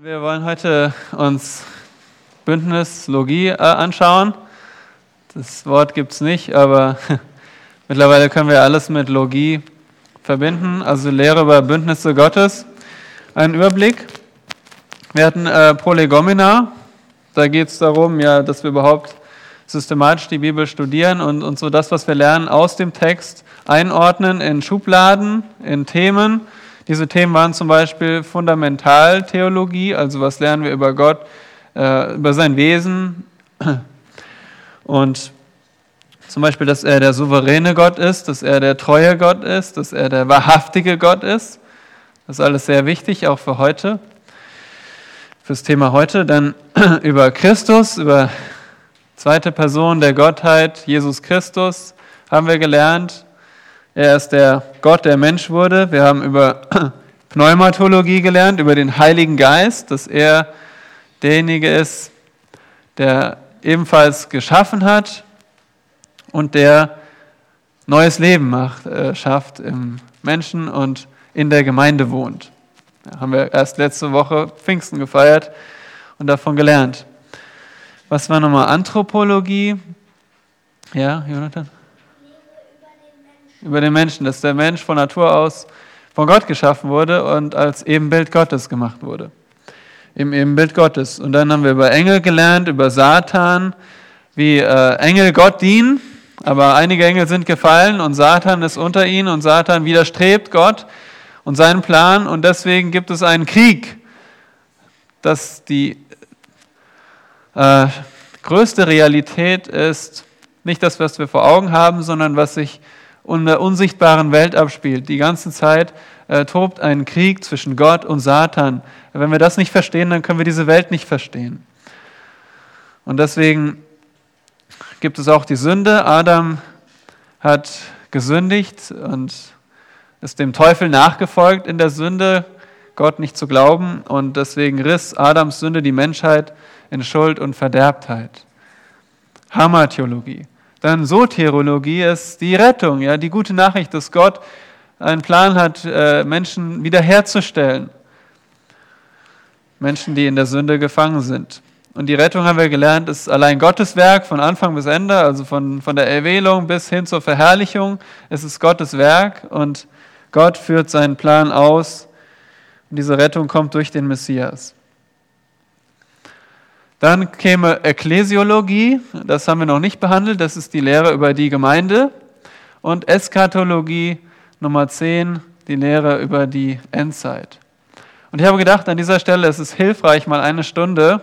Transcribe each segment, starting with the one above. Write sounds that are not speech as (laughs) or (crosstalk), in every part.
Wir wollen heute uns Bündnislogie äh, anschauen. Das Wort gibt es nicht, aber (laughs) mittlerweile können wir alles mit Logie verbinden, also Lehre über Bündnisse Gottes. Ein Überblick. Wir hatten äh, Prolegomena, da geht es darum, ja, dass wir überhaupt systematisch die Bibel studieren und, und so das, was wir lernen, aus dem Text einordnen in Schubladen, in Themen diese Themen waren zum Beispiel Fundamentaltheologie, also was lernen wir über Gott, äh, über sein Wesen und zum Beispiel, dass er der souveräne Gott ist, dass er der treue Gott ist, dass er der wahrhaftige Gott ist. Das ist alles sehr wichtig, auch für heute, fürs Thema heute. Dann (clears throat) über Christus, über zweite Person der Gottheit, Jesus Christus, haben wir gelernt. Er ist der Gott, der Mensch wurde. Wir haben über (clears throat) Pneumatologie gelernt, über den Heiligen Geist, dass er derjenige ist, der ebenfalls geschaffen hat und der neues Leben macht, äh, schafft im Menschen und in der Gemeinde wohnt. Da haben wir erst letzte Woche Pfingsten gefeiert und davon gelernt. Was war nochmal Anthropologie? Ja, Jonathan? Über den Menschen, dass der Mensch von Natur aus von Gott geschaffen wurde und als Ebenbild Gottes gemacht wurde. Im Ebenbild Gottes. Und dann haben wir über Engel gelernt, über Satan, wie äh, Engel Gott dienen, aber einige Engel sind gefallen und Satan ist unter ihnen und Satan widerstrebt Gott und seinen Plan und deswegen gibt es einen Krieg, dass die äh, größte Realität ist nicht das, was wir vor Augen haben, sondern was sich in der unsichtbaren Welt abspielt. Die ganze Zeit äh, tobt ein Krieg zwischen Gott und Satan. Wenn wir das nicht verstehen, dann können wir diese Welt nicht verstehen. Und deswegen gibt es auch die Sünde. Adam hat gesündigt und ist dem Teufel nachgefolgt in der Sünde, Gott nicht zu glauben. Und deswegen riss Adams Sünde die Menschheit in Schuld und Verderbtheit. Hammertheologie. Dann Soterologie ist die Rettung, ja, die gute Nachricht, dass Gott einen Plan hat, äh, Menschen wiederherzustellen. Menschen, die in der Sünde gefangen sind. Und die Rettung haben wir gelernt, ist allein Gottes Werk von Anfang bis Ende, also von, von der Erwählung bis hin zur Verherrlichung. Es ist Gottes Werk und Gott führt seinen Plan aus. Und diese Rettung kommt durch den Messias. Dann käme Ekklesiologie, das haben wir noch nicht behandelt, das ist die Lehre über die Gemeinde. Und Eschatologie Nummer 10, die Lehre über die Endzeit. Und ich habe gedacht, an dieser Stelle ist es hilfreich, mal eine Stunde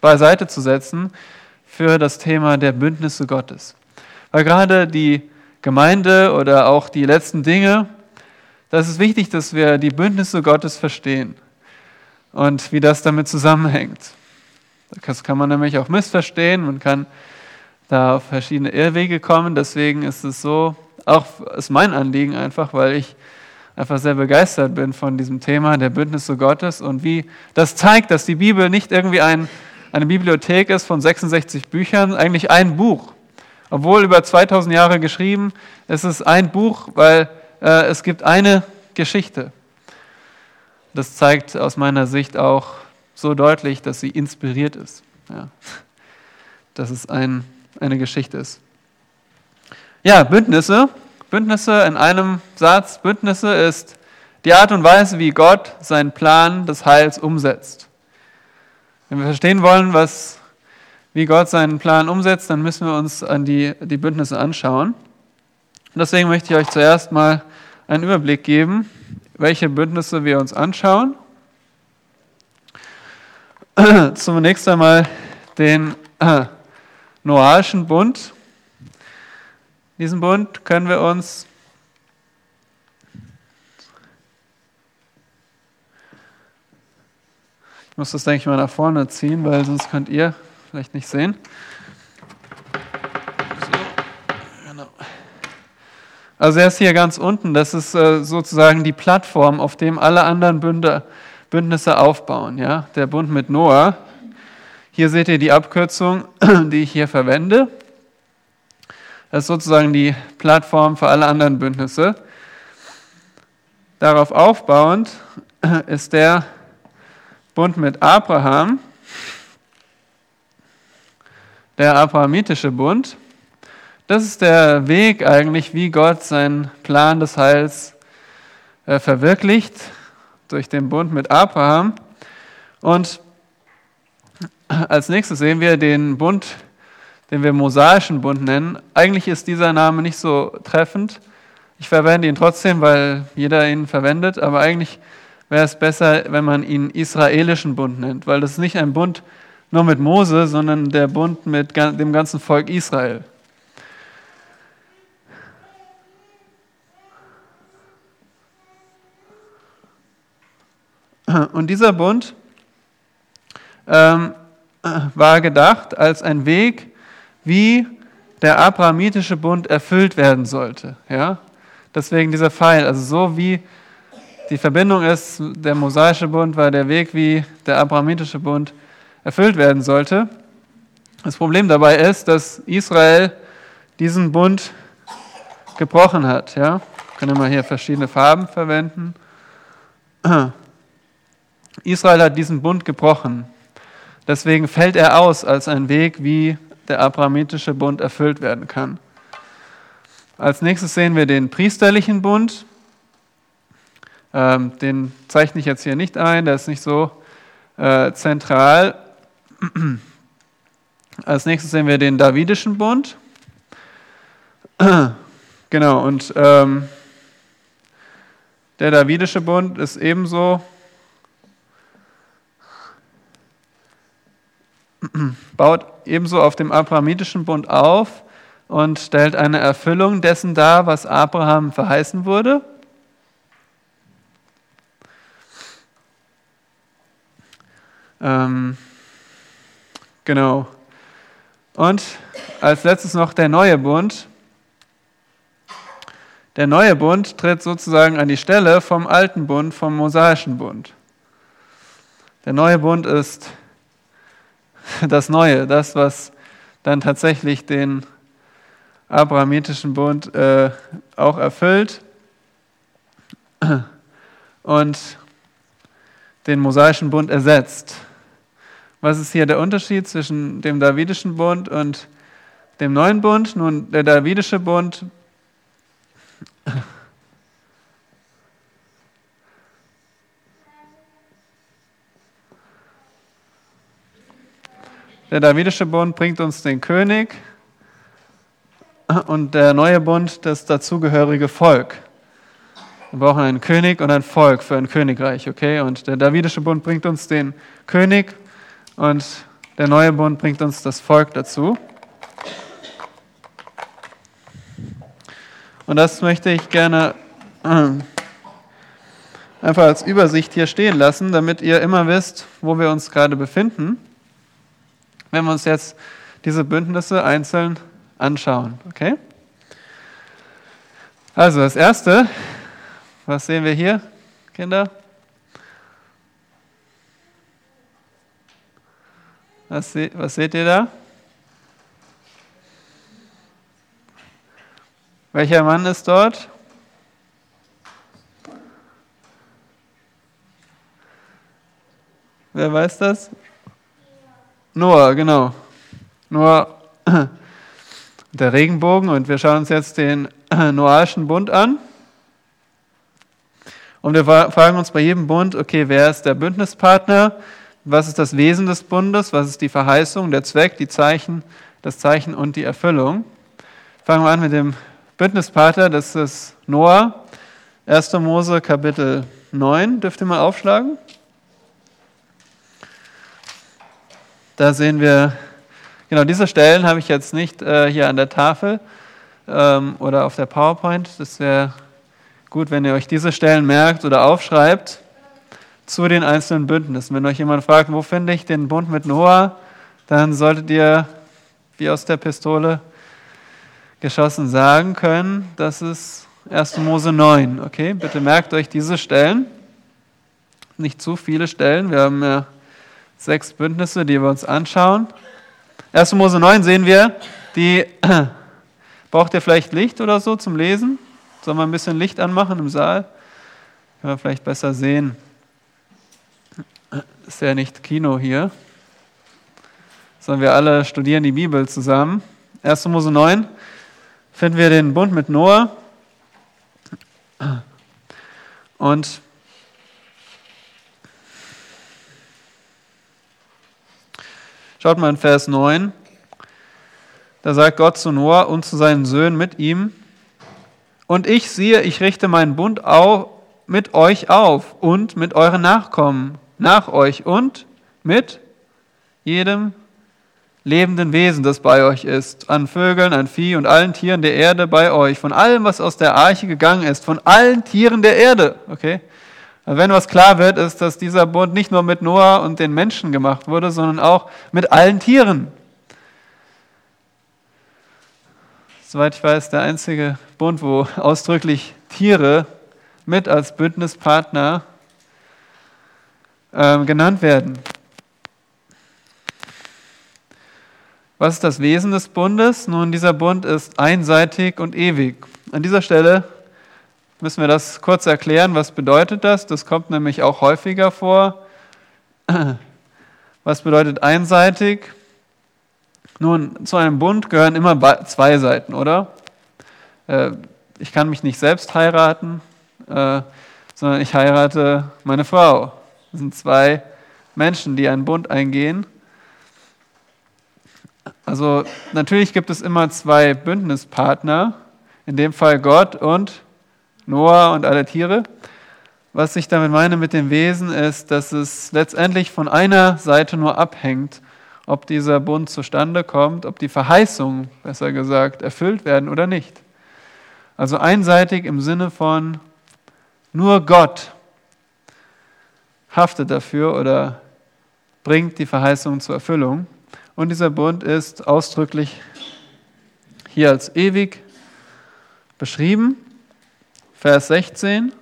beiseite zu setzen für das Thema der Bündnisse Gottes. Weil gerade die Gemeinde oder auch die letzten Dinge, das ist wichtig, dass wir die Bündnisse Gottes verstehen und wie das damit zusammenhängt. Das kann man nämlich auch missverstehen. Man kann da auf verschiedene Irrwege kommen. Deswegen ist es so, auch ist mein Anliegen einfach, weil ich einfach sehr begeistert bin von diesem Thema der Bündnisse Gottes und wie das zeigt, dass die Bibel nicht irgendwie ein, eine Bibliothek ist von 66 Büchern, eigentlich ein Buch. Obwohl über 2000 Jahre geschrieben, es ist ein Buch, weil äh, es gibt eine Geschichte. Das zeigt aus meiner Sicht auch so deutlich, dass sie inspiriert ist. Ja. Dass es ein, eine Geschichte ist. Ja, Bündnisse. Bündnisse in einem Satz. Bündnisse ist die Art und Weise, wie Gott seinen Plan des Heils umsetzt. Wenn wir verstehen wollen, was, wie Gott seinen Plan umsetzt, dann müssen wir uns an die, die Bündnisse anschauen. Und deswegen möchte ich euch zuerst mal einen Überblick geben, welche Bündnisse wir uns anschauen (clears throat) zunächst einmal den äh, Noahischen Bund. Diesen Bund können wir uns Ich muss das, denke ich, mal nach vorne ziehen, weil sonst könnt ihr vielleicht nicht sehen. So. Also er ist hier ganz unten. Das ist äh, sozusagen die Plattform, auf dem alle anderen Bünde Bündnisse aufbauen. Ja? Der Bund mit Noah. Hier seht ihr die Abkürzung, (clears throat) die ich hier verwende. Das ist sozusagen die Plattform für alle anderen Bündnisse. Darauf aufbauend (clears throat) ist der Bund mit Abraham, der abrahamitische Bund. Das ist der Weg eigentlich, wie Gott seinen Plan des Heils äh, verwirklicht durch den Bund mit Abraham. Und als nächstes sehen wir den Bund, den wir mosaischen Bund nennen. Eigentlich ist dieser Name nicht so treffend. Ich verwende ihn trotzdem, weil jeder ihn verwendet, aber eigentlich wäre es besser, wenn man ihn israelischen Bund nennt, weil das ist nicht ein Bund nur mit Mose, sondern der Bund mit dem ganzen Volk Israel. Und dieser Bund ähm, war gedacht als ein Weg, wie der abrahamitische Bund erfüllt werden sollte. Ja? Deswegen dieser Pfeil, also so wie die Verbindung ist, der mosaische Bund war der Weg, wie der abrahamitische Bund erfüllt werden sollte. Das Problem dabei ist, dass Israel diesen Bund gebrochen hat. Ja? Können wir hier verschiedene Farben verwenden. Israel hat diesen Bund gebrochen. Deswegen fällt er aus als ein Weg, wie der abrahamitische Bund erfüllt werden kann. Als nächstes sehen wir den priesterlichen Bund. Ähm, den zeichne ich jetzt hier nicht ein, der ist nicht so äh, zentral. (clears throat) Als nächstes sehen wir den Davidischen Bund. (clears throat) genau, und ähm, der Davidische Bund ist ebenso (clears throat) baut ebenso auf dem Abrahamitischen Bund auf und stellt eine Erfüllung dessen dar, was Abraham verheißen wurde. Ähm, genau. Und als letztes noch der neue Bund. Der neue Bund tritt sozusagen an die Stelle vom alten Bund, vom mosaischen Bund. Der neue Bund ist das Neue, das, was dann tatsächlich den abrahamitischen Bund äh, auch erfüllt und den mosaischen Bund ersetzt. Was ist hier der Unterschied zwischen dem davidischen Bund und dem neuen Bund? Nun, der davidische Bund Der Davidische Bund bringt uns den König und der neue Bund das dazugehörige Volk. Wir brauchen einen König und ein Volk für ein Königreich, okay? Und der Davidische Bund bringt uns den König und der neue Bund bringt uns das Volk dazu. Und das möchte ich gerne äh, einfach als Übersicht hier stehen lassen, damit ihr immer wisst, wo wir uns gerade befinden wenn wir uns jetzt diese Bündnisse einzeln anschauen. Okay? Also das erste, was sehen wir hier, Kinder? Was, se was seht ihr da? Welcher Mann ist dort? Wer weiß das? Noah, genau. Noah, (clears throat) der Regenbogen. Und wir schauen uns jetzt den (clears throat) Noahischen Bund an. Und wir fragen uns bei jedem Bund, okay, wer ist der Bündnispartner? Was ist das Wesen des Bundes? Was ist die Verheißung, der Zweck, die Zeichen, das Zeichen und die Erfüllung? Fangen wir an mit dem Bündnispartner, das ist Noah. 1. Mose Kapitel 9, dürft ihr mal aufschlagen. Da sehen wir, genau diese Stellen habe ich jetzt nicht äh, hier an der Tafel ähm, oder auf der PowerPoint. Das wäre gut, wenn ihr euch diese Stellen merkt oder aufschreibt zu den einzelnen Bündnissen. Wenn euch jemand fragt, wo finde ich den Bund mit Noah, dann solltet ihr wie aus der Pistole geschossen sagen können, das ist 1. Mose 9. Okay, bitte merkt euch diese Stellen. Nicht zu viele Stellen. Wir haben ja sechs Bündnisse, die wir uns anschauen. 1. Mose 9 sehen wir, die (clears throat) braucht ihr vielleicht Licht oder so zum Lesen? Sollen wir ein bisschen Licht anmachen im Saal? Können wir vielleicht besser sehen. ist ja nicht Kino hier, sondern wir alle studieren die Bibel zusammen. 1. Mose 9 finden wir den Bund mit Noah. Und schaut mal in Vers 9. Da sagt Gott zu Noah und zu seinen Söhnen mit ihm, und ich siehe, ich richte meinen Bund auf, mit euch auf und mit euren Nachkommen nach euch und mit jedem lebenden Wesen, das bei euch ist, an Vögeln, an Vieh und allen Tieren der Erde bei euch, von allem, was aus der Arche gegangen ist, von allen Tieren der Erde. Okay? Also wenn was klar wird, ist, dass dieser Bund nicht nur mit Noah und den Menschen gemacht wurde, sondern auch mit allen Tieren. Soweit ich weiß, der einzige Bund, wo ausdrücklich Tiere mit als Bündnispartner äh, genannt werden. Was ist das Wesen des Bundes? Nun, dieser Bund ist einseitig und ewig. An dieser Stelle müssen wir das kurz erklären. Was bedeutet das? Das kommt nämlich auch häufiger vor. (clears throat) Was bedeutet einseitig? Nun, zu einem Bund gehören immer zwei Seiten, oder? Äh, ich kann mich nicht selbst heiraten, äh, sondern ich heirate meine Frau. Das sind zwei Menschen, die einen Bund eingehen. Also natürlich gibt es immer zwei Bündnispartner, in dem Fall Gott und Noah und alle Tiere. Was ich damit meine mit dem Wesen ist, dass es letztendlich von einer Seite nur abhängt, ob dieser Bund zustande kommt, ob die Verheißungen, besser gesagt, erfüllt werden oder nicht. Also einseitig im Sinne von nur Gott haftet dafür oder bringt die Verheißung zur Erfüllung. Und dieser Bund ist ausdrücklich hier als ewig beschrieben. Vers 16.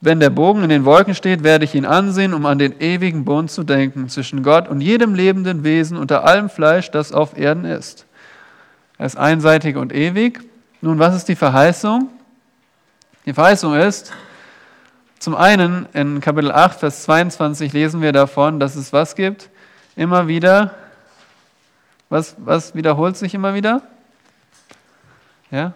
Wenn der Bogen in den Wolken steht, werde ich ihn ansehen, um an den ewigen Bund zu denken zwischen Gott und jedem lebenden Wesen unter allem Fleisch, das auf Erden ist. Er ist einseitig und ewig. Nun, was ist die Verheißung? Die Verheißung ist, zum einen in Kapitel 8, Vers 22 lesen wir davon, dass es was gibt? Immer wieder. Was, was wiederholt sich immer wieder? Ja?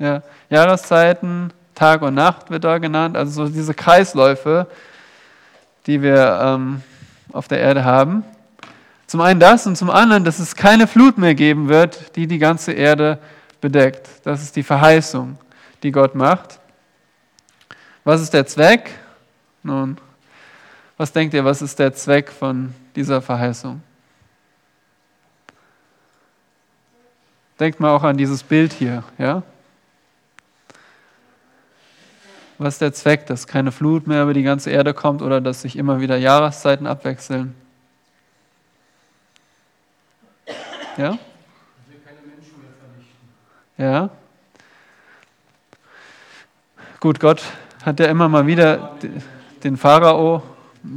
Ja, Jahreszeiten, Tag und Nacht wird da genannt, also so diese Kreisläufe, die wir ähm, auf der Erde haben. Zum einen das und zum anderen, dass es keine Flut mehr geben wird, die die ganze Erde bedeckt. Das ist die Verheißung, die Gott macht. Was ist der Zweck? Nun, was denkt ihr, was ist der Zweck von dieser Verheißung? Denkt mal auch an dieses Bild hier, ja? Was ist der Zweck, dass keine Flut mehr über die ganze Erde kommt oder dass sich immer wieder Jahreszeiten abwechseln? Ja? Ja. Gut, Gott hat ja immer mal wieder den Pharao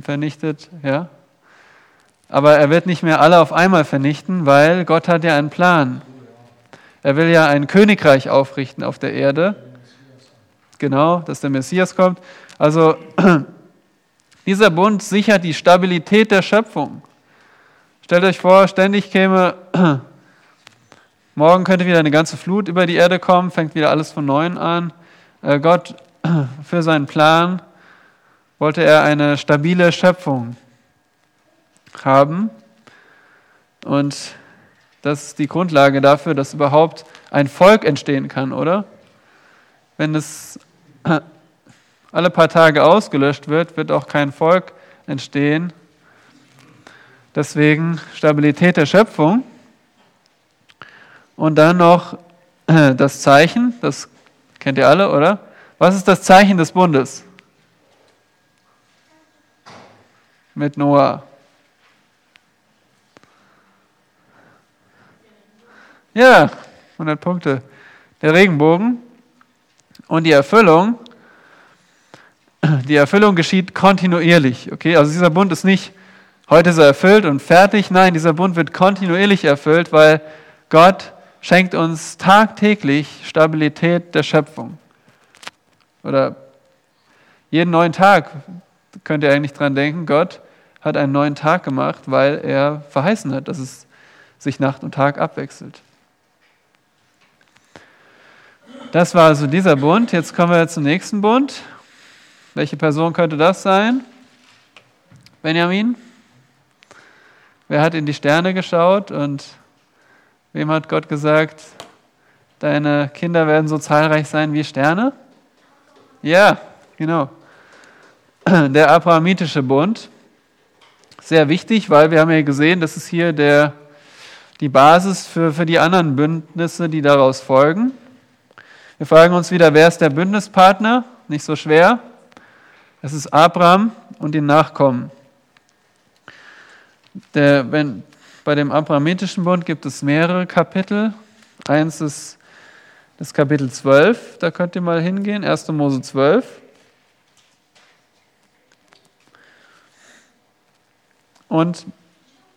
vernichtet, ja. Aber er wird nicht mehr alle auf einmal vernichten, weil Gott hat ja einen Plan. Er will ja ein Königreich aufrichten auf der Erde. Genau, dass der Messias kommt. Also (clears throat) dieser Bund sichert die Stabilität der Schöpfung. Stellt euch vor, ständig käme, (clears throat) morgen könnte wieder eine ganze Flut über die Erde kommen, fängt wieder alles von neuem an. Äh, Gott (clears throat) für seinen Plan wollte er eine stabile Schöpfung haben. Und das ist die Grundlage dafür, dass überhaupt ein Volk entstehen kann, oder? Wenn es (clears throat) alle paar Tage ausgelöscht wird, wird auch kein Volk entstehen. Deswegen Stabilität der Schöpfung. Und dann noch (clears throat) das Zeichen, das kennt ihr alle, oder? Was ist das Zeichen des Bundes? Mit Noah. Ja, 100 Punkte. Der Regenbogen und die Erfüllung. Die Erfüllung geschieht kontinuierlich. Okay, also dieser Bund ist nicht heute ist er erfüllt und fertig. Nein, dieser Bund wird kontinuierlich erfüllt, weil Gott schenkt uns tagtäglich Stabilität der Schöpfung. Oder jeden neuen Tag könnt ihr eigentlich dran denken, Gott hat einen neuen Tag gemacht, weil er verheißen hat, dass es sich Nacht und Tag abwechselt. Das war also dieser Bund. Jetzt kommen wir zum nächsten Bund. Welche Person könnte das sein? Benjamin? Wer hat in die Sterne geschaut und wem hat Gott gesagt, deine Kinder werden so zahlreich sein wie Sterne? Ja, genau. Der Abrahamitische Bund. Sehr wichtig, weil wir haben ja gesehen, das ist hier der, die Basis für, für die anderen Bündnisse, die daraus folgen. Wir fragen uns wieder, wer ist der Bündnispartner? Nicht so schwer. Es ist Abraham und die Nachkommen. Der, wenn, bei dem Abrahamitischen Bund gibt es mehrere Kapitel. Eins ist das Kapitel 12, da könnt ihr mal hingehen, 1. Mose 12. Und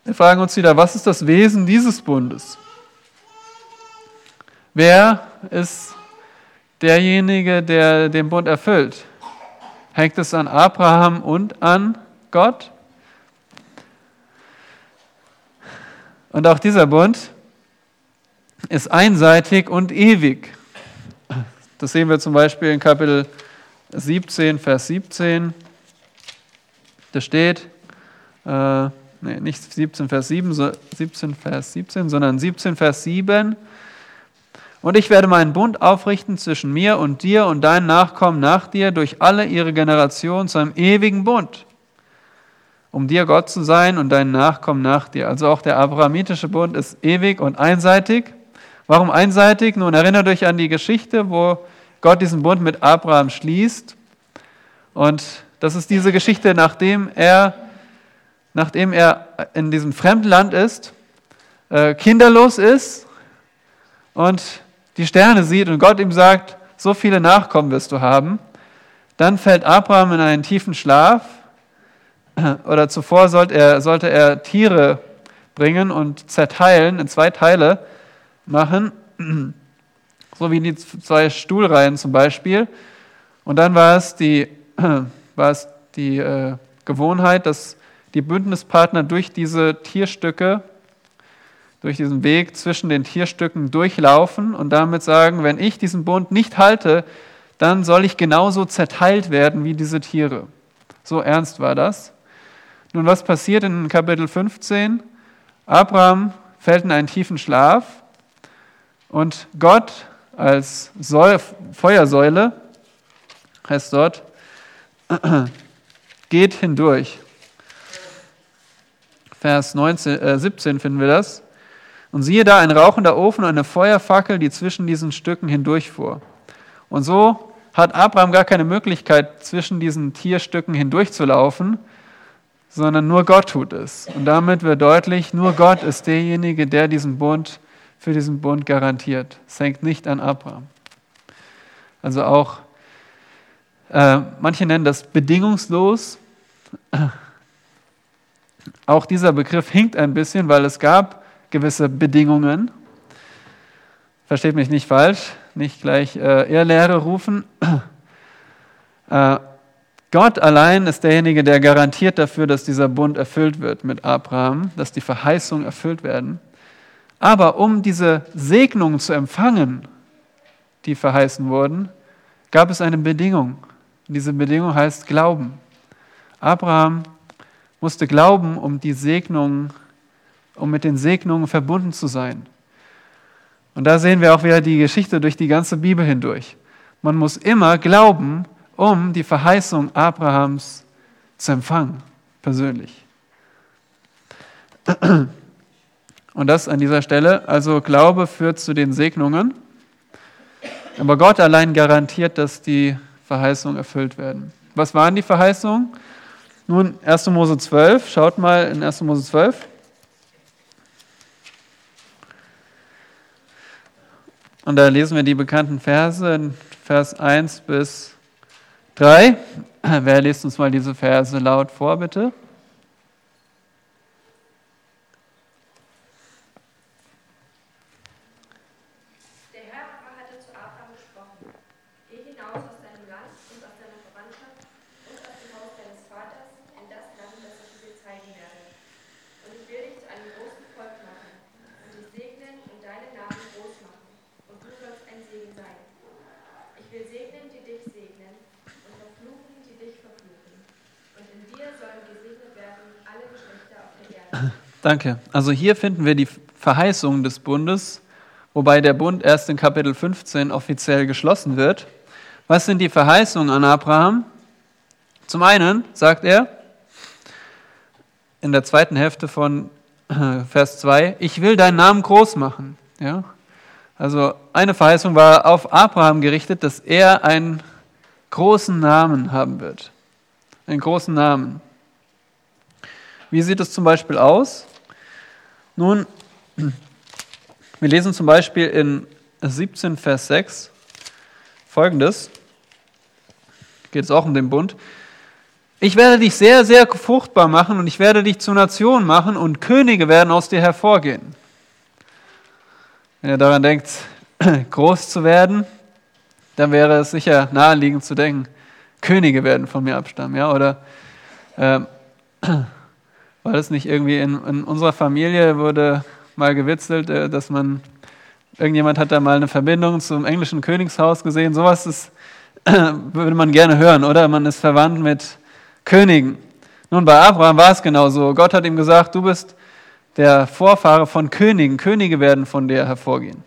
wir fragen uns wieder, was ist das Wesen dieses Bundes? Wer ist derjenige, der den Bund erfüllt? Hängt es an Abraham und an Gott? Und auch dieser Bund ist einseitig und ewig. Das sehen wir zum Beispiel in Kapitel 17, Vers 17. Da steht, äh, nee, nicht 17 Vers 7, 17 Vers 17, sondern 17 Vers 7. Und ich werde meinen Bund aufrichten zwischen mir und dir und deinen Nachkommen nach dir durch alle ihre Generationen zu einem ewigen Bund, um dir Gott zu sein und deinen Nachkommen nach dir. Also auch der abrahamitische Bund ist ewig und einseitig. Warum einseitig? Nun erinnert euch an die Geschichte, wo Gott diesen Bund mit Abraham schließt. Und das ist diese Geschichte, nachdem er nachdem er in diesem fremden Land ist, äh, kinderlos ist und die Sterne sieht und Gott ihm sagt, so viele Nachkommen wirst du haben, dann fällt Abraham in einen tiefen Schlaf oder zuvor sollte er, sollte er Tiere bringen und zerteilen, in zwei Teile machen, (clears throat) so wie die zwei Stuhlreihen zum Beispiel. Und dann war es die, (clears throat) war es die äh, Gewohnheit, dass die Bündnispartner durch diese Tierstücke, durch diesen Weg zwischen den Tierstücken durchlaufen und damit sagen, wenn ich diesen Bund nicht halte, dann soll ich genauso zerteilt werden wie diese Tiere. So ernst war das. Nun, was passiert in Kapitel 15? Abraham fällt in einen tiefen Schlaf und Gott als Feuersäule, heißt dort, (clears throat) geht hindurch. Vers 19, äh, 17 finden wir das. Und siehe da, ein rauchender Ofen und eine Feuerfackel, die zwischen diesen Stücken hindurchfuhr. Und so hat Abraham gar keine Möglichkeit, zwischen diesen Tierstücken hindurchzulaufen, sondern nur Gott tut es. Und damit wird deutlich, nur Gott ist derjenige, der diesen Bund für diesen Bund garantiert. Es hängt nicht an Abraham. Also auch, äh, manche nennen das bedingungslos. Auch dieser Begriff hinkt ein bisschen, weil es gab gewisse Bedingungen. Versteht mich nicht falsch, nicht gleich äh, Irrlehre rufen. (clears throat) Äh, Gott allein ist derjenige, der garantiert dafür, dass dieser Bund erfüllt wird mit Abraham, dass die Verheißungen erfüllt werden. Aber um diese Segnungen zu empfangen, die verheißen wurden, gab es eine Bedingung. Und diese Bedingung heißt Glauben. Abraham musste glauben, um die Segnungen, um mit den Segnungen verbunden zu sein. Und da sehen wir auch wieder die Geschichte durch die ganze Bibel hindurch. Man muss immer glauben, um die Verheißung Abrahams zu empfangen, persönlich. Und das an dieser Stelle, also Glaube führt zu den Segnungen, aber Gott allein garantiert, dass die Verheißungen erfüllt werden. Was waren die Verheißungen? Nun, 1. Mose 12, schaut mal in 1. Mose 12. Und da lesen wir die bekannten Verse, Vers 1 bis 3. Wer liest uns mal diese Verse laut vor, bitte? Geh hinaus aus deinem Land und aus deiner Verwandtschaft und aus dem Haus deines Vaters Danke. Also hier finden wir die Verheißungen des Bundes, wobei der Bund erst in Kapitel 15 offiziell geschlossen wird. Was sind die Verheißungen an Abraham? Zum einen sagt er in der zweiten Hälfte von äh, Vers 2, ich will deinen Namen groß machen. Ja? Also eine Verheißung war auf Abraham gerichtet, dass er einen großen Namen haben wird. Einen großen Namen. Wie sieht es zum Beispiel aus? Nun, wir lesen zum Beispiel in 17, Vers 6 folgendes. Geht es auch um den Bund. Ich werde dich sehr, sehr fruchtbar machen und ich werde dich zur Nation machen und Könige werden aus dir hervorgehen. Wenn ihr daran denkt, (clears throat) groß zu werden, dann wäre es sicher naheliegend zu denken, Könige werden von mir abstammen. Ja? Oder äh, war das nicht irgendwie in, in, unserer Familie wurde mal gewitzelt, äh, dass man, irgendjemand hat da mal eine Verbindung zum englischen Königshaus gesehen. Sowas ist, (clears throat) würde man gerne hören, oder? Man ist verwandt mit Königen. Nun, bei Abraham war es genauso. Gott hat ihm gesagt, du bist der Vorfahre von Königen. Könige werden von dir hervorgehen.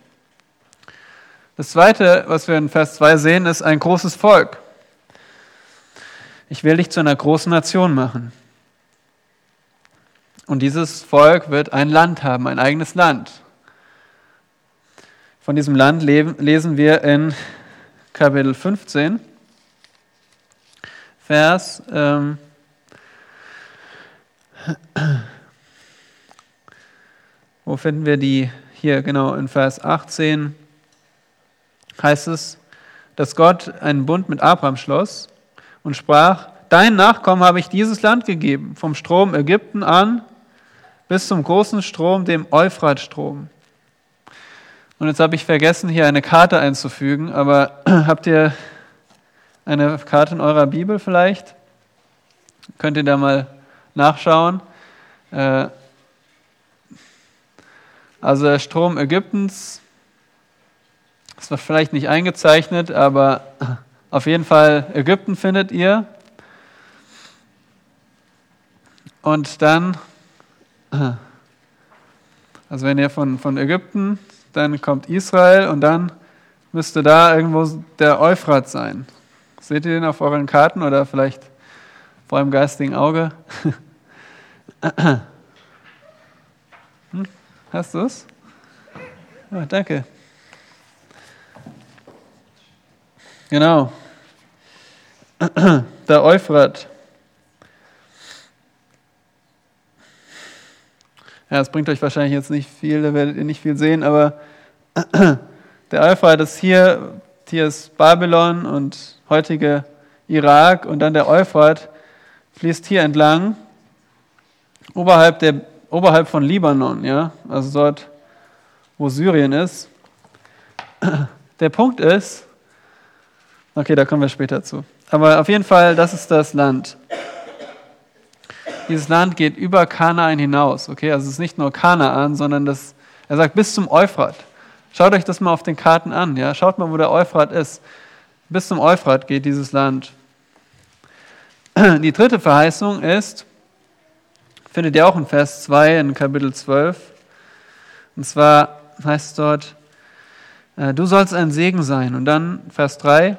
Das Zweite, was wir in Vers 2 sehen, ist ein großes Volk. Ich will dich zu einer großen Nation machen. Und dieses Volk wird ein Land haben, ein eigenes Land. Von diesem Land lesen wir in Kapitel 15. Vers. Ähm, wo finden wir die? Hier, genau, in Vers 18 heißt es, dass Gott einen Bund mit Abraham schloss und sprach, dein Nachkommen habe ich dieses Land gegeben, vom Strom Ägypten an bis zum großen Strom, dem Euphratstrom. Und jetzt habe ich vergessen, hier eine Karte einzufügen, aber (clears throat) habt ihr eine Karte in eurer Bibel vielleicht. Könnt ihr da mal nachschauen. Äh, also der Strom Ägyptens, das war vielleicht nicht eingezeichnet, aber (clears throat) auf jeden Fall Ägypten findet ihr. Und dann, also wenn ihr von, von Ägypten, dann kommt Israel und dann müsste da irgendwo der Euphrat sein. Seht ihr den auf euren Karten oder vielleicht vor eurem geistigen Auge? (clears throat) hm? Hast du es? Ja, danke. Genau. (clears throat) Der Euphrat. Ja, es bringt euch wahrscheinlich jetzt nicht viel, da werdet ihr nicht viel sehen, aber (clears throat) der Euphrat ist hier, hier ist Babylon und heutige Irak und dann der Euphrat fließt hier entlang, oberhalb, der, oberhalb von Libanon, ja, also dort, wo Syrien ist. (clears throat) Der Punkt ist, okay, da kommen wir später zu, aber auf jeden Fall, das ist das Land. Dieses Land geht über Kanaan hinaus, okay, also es ist nicht nur Kanaan, sondern das, er sagt bis zum Euphrat. Schaut euch das mal auf den Karten an, ja, schaut mal, wo der Euphrat ist. Bis zum Euphrat geht dieses Land. Die dritte Verheißung ist, findet ihr auch in Vers 2 in Kapitel 12. Und zwar heißt es dort, äh, du sollst ein Segen sein. Und dann Vers 3,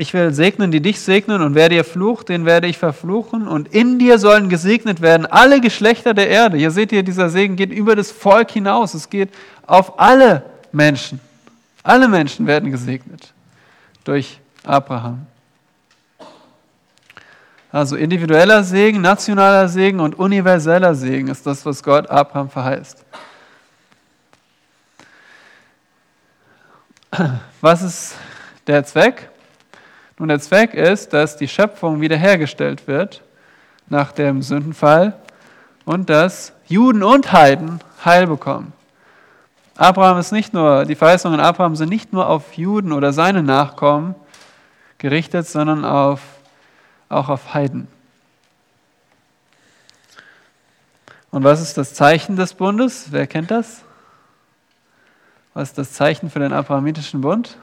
ich will segnen, die dich segnen, und wer dir flucht, den werde ich verfluchen. Und in dir sollen gesegnet werden alle Geschlechter der Erde. Hier seht ihr, dieser Segen geht über das Volk hinaus. Es geht auf alle Menschen. Alle Menschen werden gesegnet durch Abraham. Also individueller Segen, nationaler Segen und universeller Segen ist das, was Gott Abraham verheißt. Was ist der Zweck? Nun, der Zweck ist, dass die Schöpfung wiederhergestellt wird nach dem Sündenfall und dass Juden und Heiden Heil bekommen. Abraham ist nicht nur, die Verheißungen Abraham sind nicht nur auf Juden oder seine Nachkommen gerichtet, sondern auf, auch auf Heiden. Und was ist das Zeichen des Bundes? Wer kennt das? Was ist das Zeichen für den abrahamitischen Bund?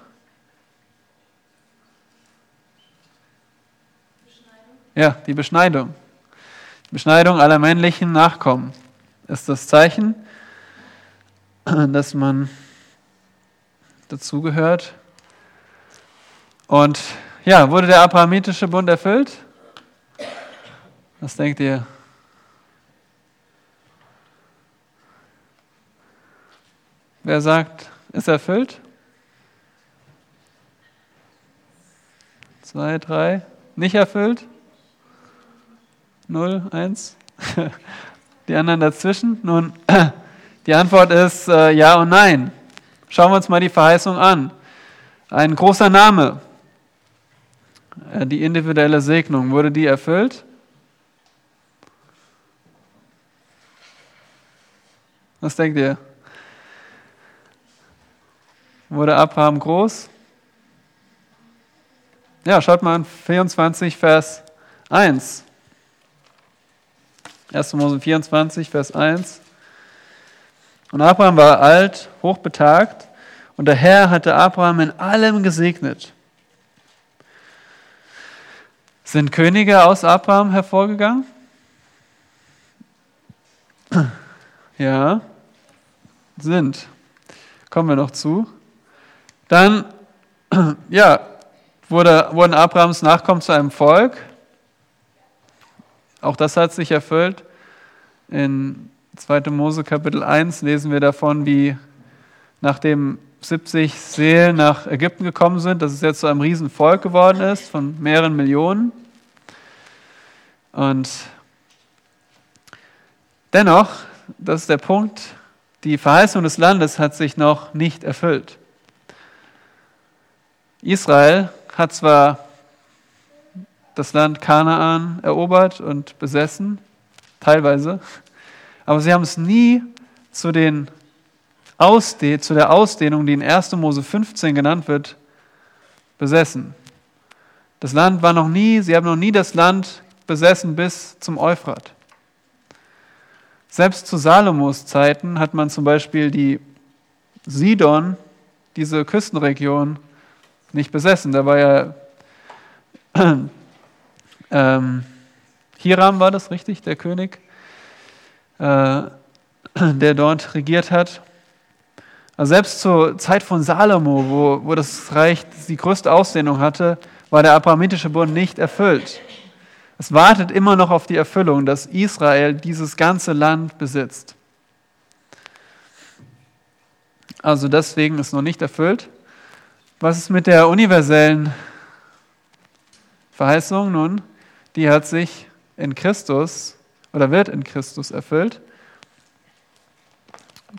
Ja, die Beschneidung. Beschneidung aller männlichen Nachkommen ist das Zeichen, dass man dazugehört. Und ja, wurde der abrahamitische Bund erfüllt? Was denkt ihr? Wer sagt, ist erfüllt? Zwei, drei. Nicht erfüllt? Null, eins. (laughs) Die anderen dazwischen? Nun, (clears throat) die Antwort ist äh, ja und nein. Schauen wir uns mal die Verheißung an. Ein großer Name, äh, die individuelle Segnung, wurde die erfüllt? Was denkt ihr? Wurde Abraham groß? Ja, schaut mal an 24, Vers 1. 1. Mose 24, Vers 1. Und Abraham war alt, hochbetagt, und der Herr hatte Abraham in allem gesegnet. Sind Könige aus Abraham hervorgegangen? (clears throat) Ja, sind. Kommen wir noch zu. Dann, (clears throat) ja, wurde, wurden Abrahams Nachkommen zu einem Volk. Auch das hat sich erfüllt. In 2. Mose Kapitel 1 lesen wir davon, wie nachdem 70 Seelen nach Ägypten gekommen sind, dass es jetzt zu einem Riesenvolk geworden ist von mehreren Millionen. Und dennoch, das ist der Punkt, die Verheißung des Landes hat sich noch nicht erfüllt. Israel hat zwar das Land Kanaan erobert und besessen, teilweise, aber sie haben es nie zu, den Ausde zu der Ausdehnung, die in 1. Mose 15 genannt wird, besessen. Das Land war noch nie, sie haben noch nie das Land besessen bis zum Euphrat. Selbst zu Salomos Zeiten hat man zum Beispiel die Sidon, diese Küstenregion, nicht besessen. Da war ja ähm, Hiram war das richtig, der König, äh, der dort regiert hat. Also selbst zur Zeit von Salomo, wo, wo das Reich die größte Ausdehnung hatte, war der abrahamitische Bund nicht erfüllt. Es wartet immer noch auf die Erfüllung, dass Israel dieses ganze Land besitzt. Also deswegen ist noch nicht erfüllt. Was ist mit der universellen Verheißung? Nun, die hat sich in Christus oder wird in Christus erfüllt.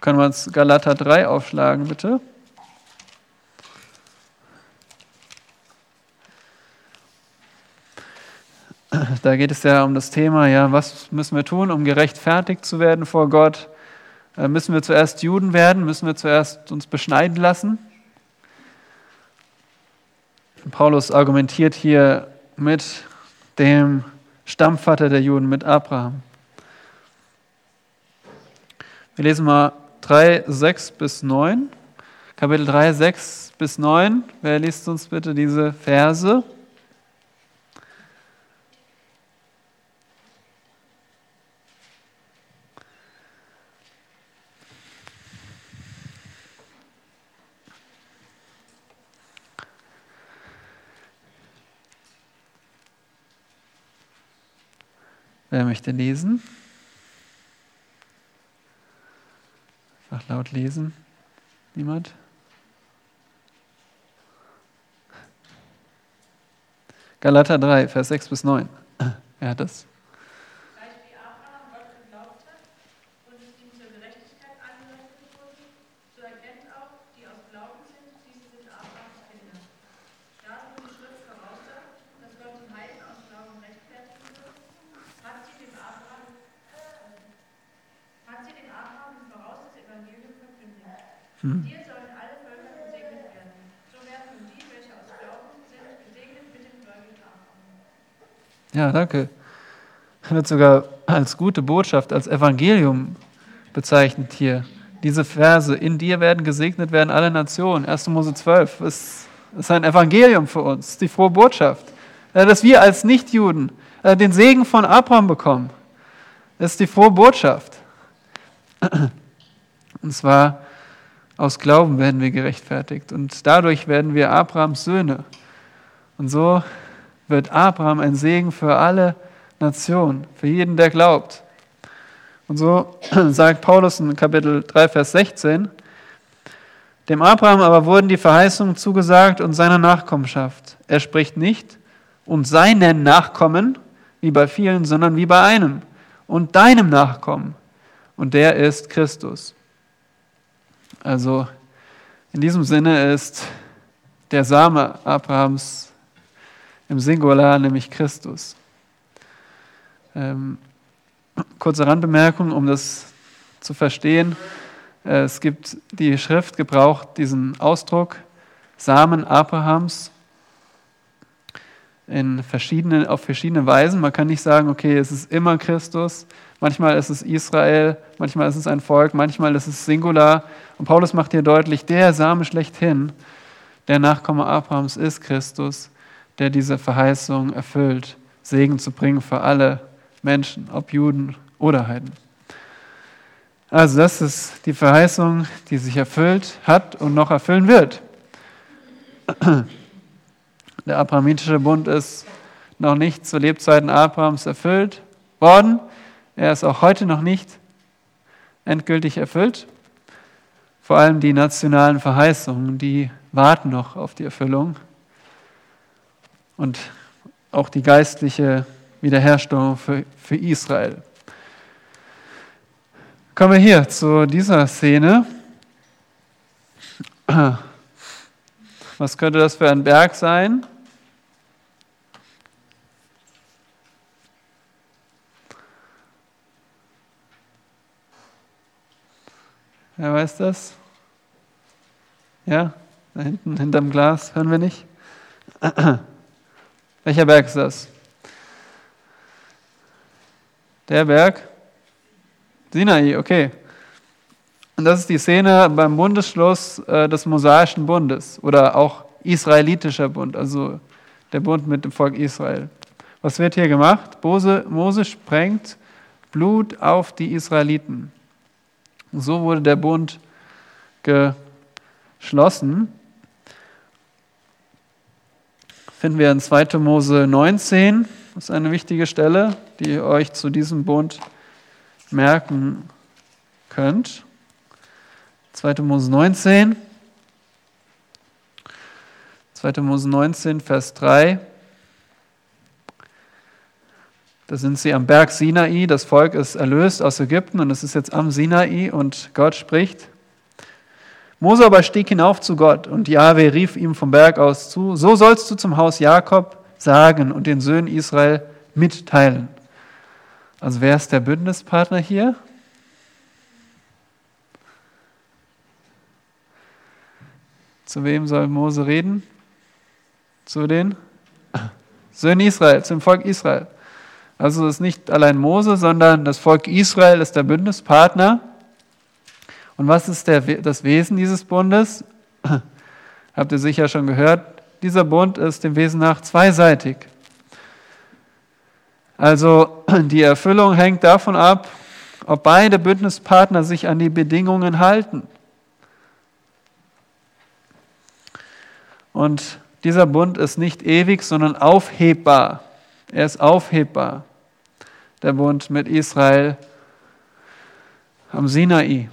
Können wir uns Galater 3 aufschlagen, bitte? Da geht es ja um das Thema, ja, was müssen wir tun, um gerechtfertigt zu werden vor Gott? Äh, müssen wir zuerst Juden werden? Müssen wir zuerst uns beschneiden lassen? Paulus argumentiert hier mit dem Stammvater der Juden, mit Abraham. Wir lesen mal 3, 6 bis 9. Kapitel 3, 6 bis 9. Wer liest uns bitte diese Verse? Wer möchte lesen? Einfach laut lesen. Niemand? Galater 3, Vers 6 bis 9. Wer hat das? Hm. Dir sollen alle Völker gesegnet werden. So werden nun die, welche aus Glauben sind, gesegnet mit dem gläubigen Abraham. Ja, danke. Wird sogar als gute Botschaft, als Evangelium bezeichnet hier. Diese Verse, in dir werden gesegnet werden alle Nationen. 1. Mose 12 ist, ist ein Evangelium für uns, die frohe Botschaft. Dass wir als Nichtjuden äh, den Segen von Abraham bekommen. Das ist die frohe Botschaft. (clears throat) Und zwar aus Glauben werden wir gerechtfertigt und dadurch werden wir Abrahams Söhne. Und so wird Abraham ein Segen für alle Nationen, für jeden, der glaubt. Und so (clears throat) sagt Paulus in Kapitel 3, Vers 16, dem Abraham aber wurden die Verheißungen zugesagt und seiner Nachkommenschaft. Er spricht nicht und seinen Nachkommen, wie bei vielen, sondern wie bei einem und deinem Nachkommen. Und der ist Christus. Also in diesem Sinne ist der Same Abrahams im Singular, nämlich Christus. Ähm, kurze Randbemerkung, um das zu verstehen. Äh, es gibt, die Schrift gebraucht diesen Ausdruck Samen Abrahams in verschiedenen, auf verschiedene Weisen. Man kann nicht sagen, okay, es ist immer Christus, manchmal ist es Israel, manchmal ist es ein Volk, manchmal ist es Singular. Und Paulus macht hier deutlich, der Same schlechthin, der Nachkomme Abrahams ist Christus, der diese Verheißung erfüllt, Segen zu bringen für alle Menschen, ob Juden oder Heiden. Also das ist die Verheißung, die sich erfüllt hat und noch erfüllen wird. Der abrahamitische Bund ist noch nicht zu Lebzeiten Abrahams erfüllt worden. Er ist auch heute noch nicht endgültig erfüllt. Vor allem die nationalen Verheißungen, die warten noch auf die Erfüllung. Und auch die geistliche Wiederherstellung für, für Israel. Kommen wir hier zu dieser Szene. Was könnte das für ein Berg sein? Wer weiß das? Ja, da hinten, hinterm Glas, hören wir nicht? (clears throat) Welcher Berg ist das? Der Berg? Sinai, okay. Und das ist die Szene beim Bundesschluss äh, des Mosaischen Bundes oder auch israelitischer Bund, also der Bund mit dem Volk Israel. Was wird hier gemacht? Mose, Mose sprengt Blut auf die Israeliten. Und so wurde der Bund geschlossen. Finden wir in 2. Mose 19, das ist eine wichtige Stelle, die ihr euch zu diesem Bund merken könnt. 2. Mose 19. 2. Mose 19, Vers 3. Da sind sie am Berg Sinai, das Volk ist erlöst aus Ägypten und es ist jetzt am Sinai und Gott spricht. Mose aber stieg hinauf zu Gott und Jahwe rief ihm vom Berg aus zu, so sollst du zum Haus Jakob sagen und den Söhnen Israel mitteilen. Also wer ist der Bündnispartner hier? Zu wem soll Mose reden? Zu den (laughs) Söhnen Israel, zum Volk Israel. Also es ist nicht allein Mose, sondern das Volk Israel ist der Bündnispartner. Und was ist der, das Wesen dieses Bundes? (clears throat) Habt ihr sicher schon gehört. Dieser Bund ist dem Wesen nach zweiseitig. Also (clears throat) die Erfüllung hängt davon ab, ob beide Bündnispartner sich an die Bedingungen halten. Und dieser Bund ist nicht ewig, sondern aufhebbar. Er ist aufhebbar. Der Bund mit Israel am Sinai.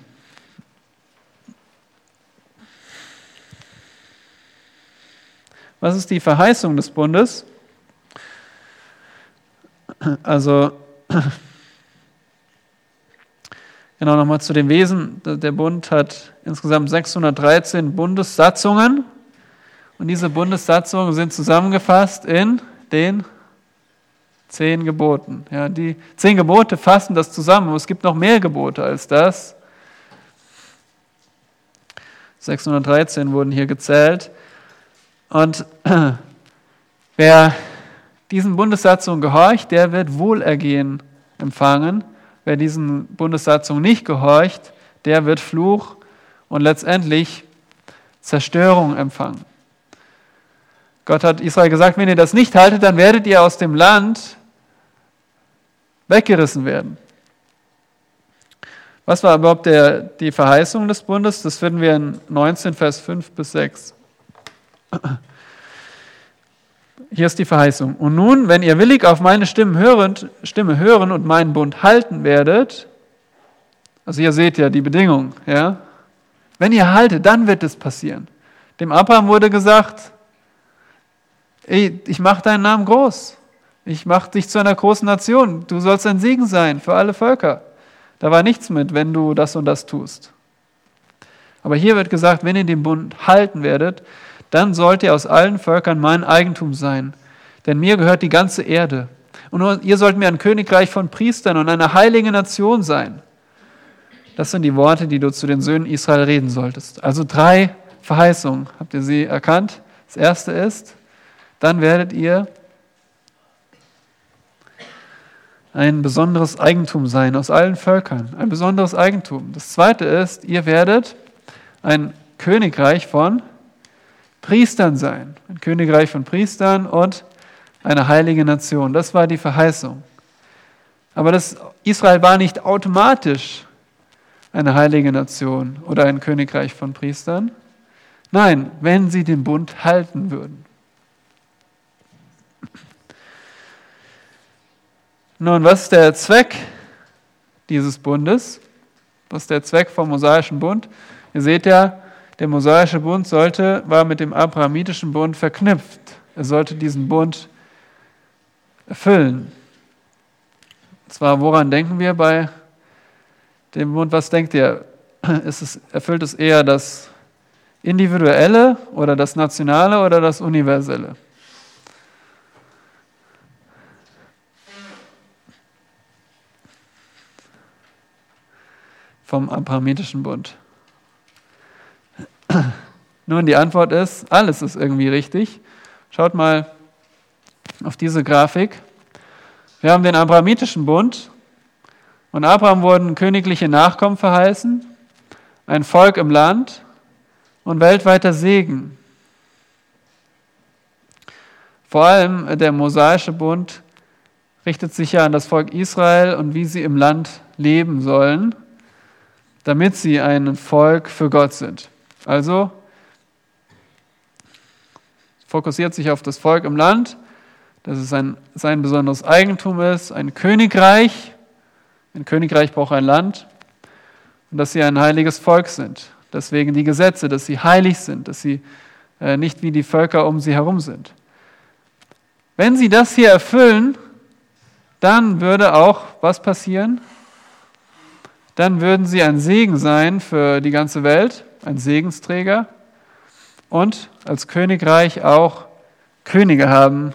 Was ist die Verheißung des Bundes? Also, genau nochmal zu dem Wesen. Der Bund hat insgesamt 613 Bundessatzungen. Und diese Bundessatzungen sind zusammengefasst in den zehn Geboten. Ja, die zehn Gebote fassen das zusammen. Es gibt noch mehr Gebote als das. 613 wurden hier gezählt. Und (clears throat) wer diesen Bundessatzungen gehorcht, der wird Wohlergehen empfangen. Wer diesen Bundessatzungen nicht gehorcht, der wird Fluch und letztendlich Zerstörung empfangen. Gott hat Israel gesagt, wenn ihr das nicht haltet, dann werdet ihr aus dem Land weggerissen werden. Was war überhaupt der, die Verheißung des Bundes? Das finden wir in 19, Vers 5 bis 6. Hier ist die Verheißung. Und nun, wenn ihr willig auf meine Stimme hörend, Stimme hören und meinen Bund halten werdet, also ihr seht ja die Bedingung, ja, wenn ihr haltet, dann wird es passieren. Dem Abraham wurde gesagt, ich mache deinen Namen groß. Ich mache dich zu einer großen Nation. Du sollst ein Segen sein für alle Völker. Da war nichts mit, wenn du das und das tust. Aber hier wird gesagt, wenn ihr den Bund halten werdet, dann sollt ihr aus allen Völkern mein Eigentum sein. Denn mir gehört die ganze Erde. Und ihr sollt mir ein Königreich von Priestern und eine heilige Nation sein. Das sind die Worte, die du zu den Söhnen Israel reden solltest. Also drei Verheißungen. Habt ihr sie erkannt? Das erste ist, dann werdet ihr ein besonderes Eigentum sein aus allen Völkern. Ein besonderes Eigentum. Das zweite ist, ihr werdet ein Königreich von Priestern sein. Ein Königreich von Priestern und eine heilige Nation. Das war die Verheißung. Aber das Israel war nicht automatisch eine heilige Nation oder ein Königreich von Priestern. Nein, wenn sie den Bund halten würden. Nun, was ist der Zweck dieses Bundes? Was ist der Zweck vom mosaischen Bund? Ihr seht ja, der mosaische Bund sollte, war mit dem abrahamitischen Bund verknüpft. Er sollte diesen Bund erfüllen. Und zwar, woran denken wir bei dem Bund? Was denkt ihr? Ist es, erfüllt es eher das Individuelle oder das Nationale oder das Universelle? Vom abrahamitischen Bund? (clears throat) Nun, die Antwort ist, alles ist irgendwie richtig. Schaut mal auf diese Grafik. Wir haben den abrahamitischen Bund und Abraham wurden königliche Nachkommen verheißen, ein Volk im Land und weltweiter Segen. Vor allem der mosaische Bund richtet sich ja an das Volk Israel und wie sie im Land leben sollen damit sie ein Volk für Gott sind. Also fokussiert sich auf das Volk im Land, dass es ein, sein besonderes Eigentum ist, ein Königreich. Ein Königreich braucht ein Land und dass sie ein heiliges Volk sind. Deswegen die Gesetze, dass sie heilig sind, dass sie äh, nicht wie die Völker um sie herum sind. Wenn sie das hier erfüllen, dann würde auch was passieren? Dann würden sie ein Segen sein für die ganze Welt, ein Segensträger und als Königreich auch Könige haben,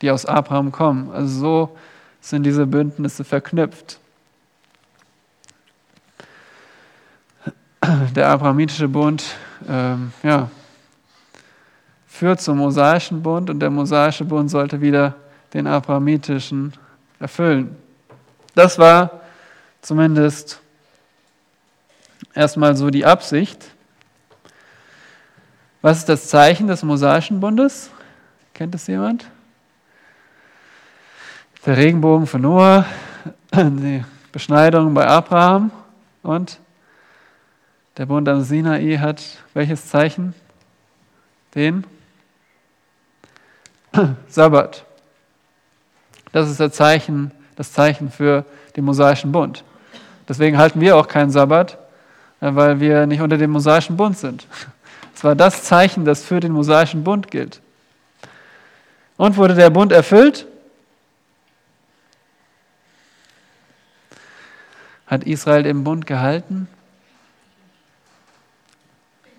die aus Abraham kommen. Also so sind diese Bündnisse verknüpft. Der abrahamitische Bund ähm, ja, führt zum mosaischen Bund und der mosaische Bund sollte wieder den abrahamitischen erfüllen. Das war zumindest erstmal so die Absicht. Was ist das Zeichen des mosaischen Bundes? Kennt es jemand? Der Regenbogen von Noah, (clears throat) die Beschneidung bei Abraham und der Bund am Sinai hat welches Zeichen? Den (clears throat) Sabbat. Das ist das Zeichen, das Zeichen für den mosaischen Bund. Deswegen halten wir auch keinen Sabbat, weil wir nicht unter dem mosaischen Bund sind. (laughs) Es war das Zeichen, das für den mosaischen Bund gilt. Und wurde der Bund erfüllt? Hat Israel den Bund gehalten?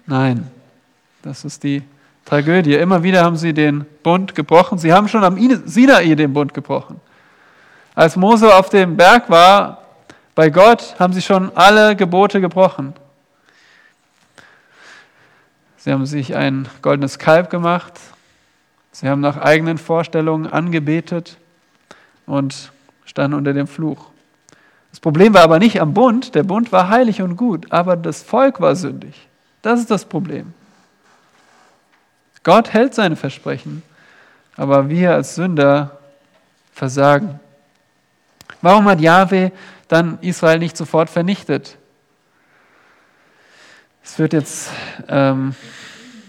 Nein, das ist die Tragödie. Immer wieder haben sie den Bund gebrochen. Sie haben schon am Sinai den Bund gebrochen. Als Mose auf dem Berg war, bei Gott haben sie schon alle Gebote gebrochen. Sie haben sich ein goldenes Kalb gemacht. Sie haben nach eigenen Vorstellungen angebetet und standen unter dem Fluch. Das Problem war aber nicht am Bund. Der Bund war heilig und gut, aber das Volk war sündig. Das ist das Problem. Gott hält seine Versprechen, aber wir als Sünder versagen. Warum hat Yahweh dann Israel nicht sofort vernichtet, Es wird jetzt, ähm,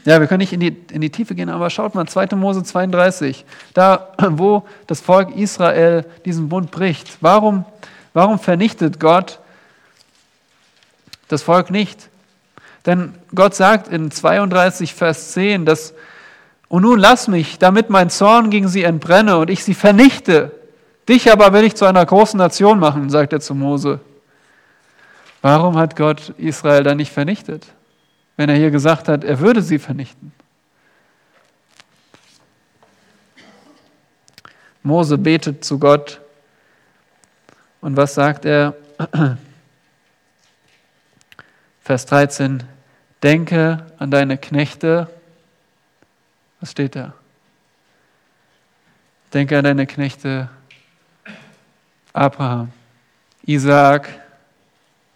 ja, wir können nicht in die, in die Tiefe gehen, aber schaut mal, 2. Mose 32, da, (clears throat) wo das Volk Israel diesen Bund bricht. Warum, warum vernichtet Gott das Volk nicht? Denn Gott sagt in 32, Vers 10, dass, und nun lass mich, damit mein Zorn gegen sie entbrenne und ich sie vernichte. Dich aber will ich zu einer großen Nation machen, sagt er zu Mose. Warum hat Gott Israel dann nicht vernichtet, wenn er hier gesagt hat, er würde sie vernichten? Mose betet zu Gott und was sagt er? (clears throat) Vers 13, denke an deine Knechte. Was steht da? Denke an deine Knechte Abraham, Isaak,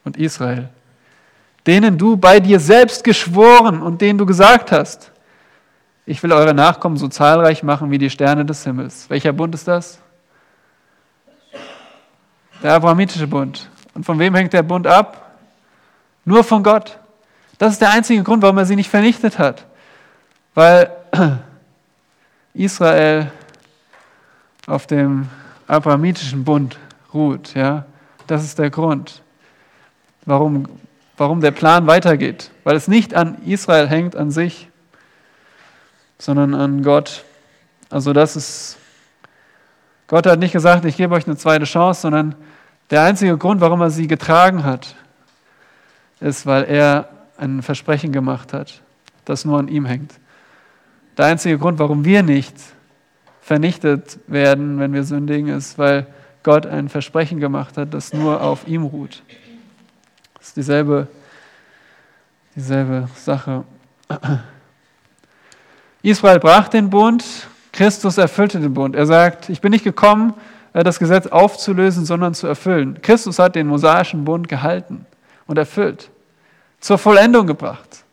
und Israel, denen du bei dir selbst geschworen und denen du gesagt hast, ich will eure Nachkommen so zahlreich machen wie die Sterne des Himmels. Welcher Bund ist das? Der Abrahamitische Bund. Und von wem hängt der Bund ab? Nur von Gott. Das ist der einzige Grund, warum er sie nicht vernichtet hat. Weil (clears throat) Israel auf dem Abrahamitischen Bund ruht. Ja? Das ist der Grund warum, warum der Plan weitergeht. Weil es nicht an Israel hängt, an sich, sondern an Gott. Also das ist, Gott hat nicht gesagt, ich gebe euch eine zweite Chance, sondern der einzige Grund, warum er sie getragen hat, ist, weil er ein Versprechen gemacht hat, das nur an ihm hängt. Der einzige Grund, warum wir nicht vernichtet werden, wenn wir sündigen, ist, weil Gott ein Versprechen gemacht hat, das nur auf ihm ruht ist dieselbe, dieselbe Sache. Israel brach den Bund, Christus erfüllte den Bund. Er sagt, ich bin nicht gekommen, äh, das Gesetz aufzulösen, sondern zu erfüllen. Christus hat den mosaischen Bund gehalten und erfüllt, zur Vollendung gebracht.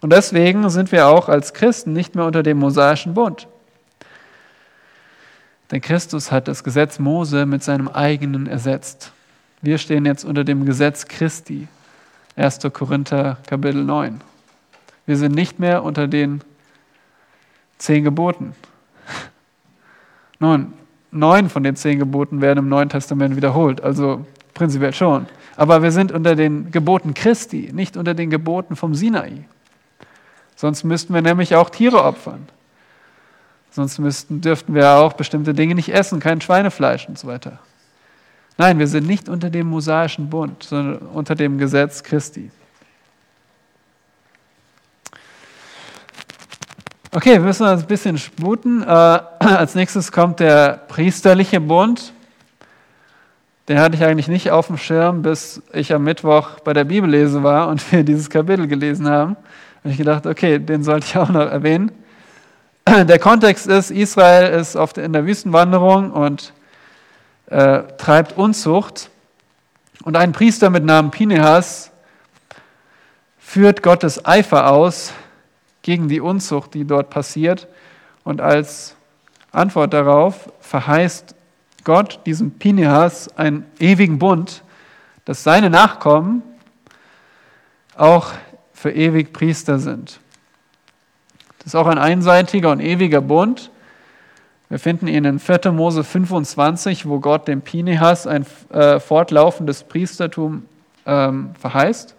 Und deswegen sind wir auch als Christen nicht mehr unter dem mosaischen Bund. Denn Christus hat das Gesetz Mose mit seinem eigenen ersetzt. Wir stehen jetzt unter dem Gesetz Christi. 1. Korinther Kapitel 9. Wir sind nicht mehr unter den zehn Geboten. (laughs) Nun, neun von den zehn Geboten werden im Neuen Testament wiederholt, also prinzipiell schon. Aber wir sind unter den Geboten Christi, nicht unter den Geboten vom Sinai. Sonst müssten wir nämlich auch Tiere opfern. Sonst müssten, dürften wir auch bestimmte Dinge nicht essen, kein Schweinefleisch und so weiter. Nein, wir sind nicht unter dem mosaischen Bund, sondern unter dem Gesetz Christi. Okay, wir müssen uns ein bisschen sputen. Äh, als nächstes kommt der priesterliche Bund. Den hatte ich eigentlich nicht auf dem Schirm, bis ich am Mittwoch bei der Bibellese war und wir dieses Kapitel gelesen haben. habe ich gedacht, okay, den sollte ich auch noch erwähnen. Der Kontext ist, Israel ist oft in der Wüstenwanderung und äh, treibt Unzucht. Und ein Priester mit Namen Pinehas führt Gottes Eifer aus gegen die Unzucht, die dort passiert. Und als Antwort darauf verheißt Gott diesem Pinehas einen ewigen Bund, dass seine Nachkommen auch für ewig Priester sind. Ist auch ein einseitiger und ewiger Bund. Wir finden ihn in 4. Mose 25, wo Gott dem Pinehas ein äh, fortlaufendes Priestertum ähm, verheißt.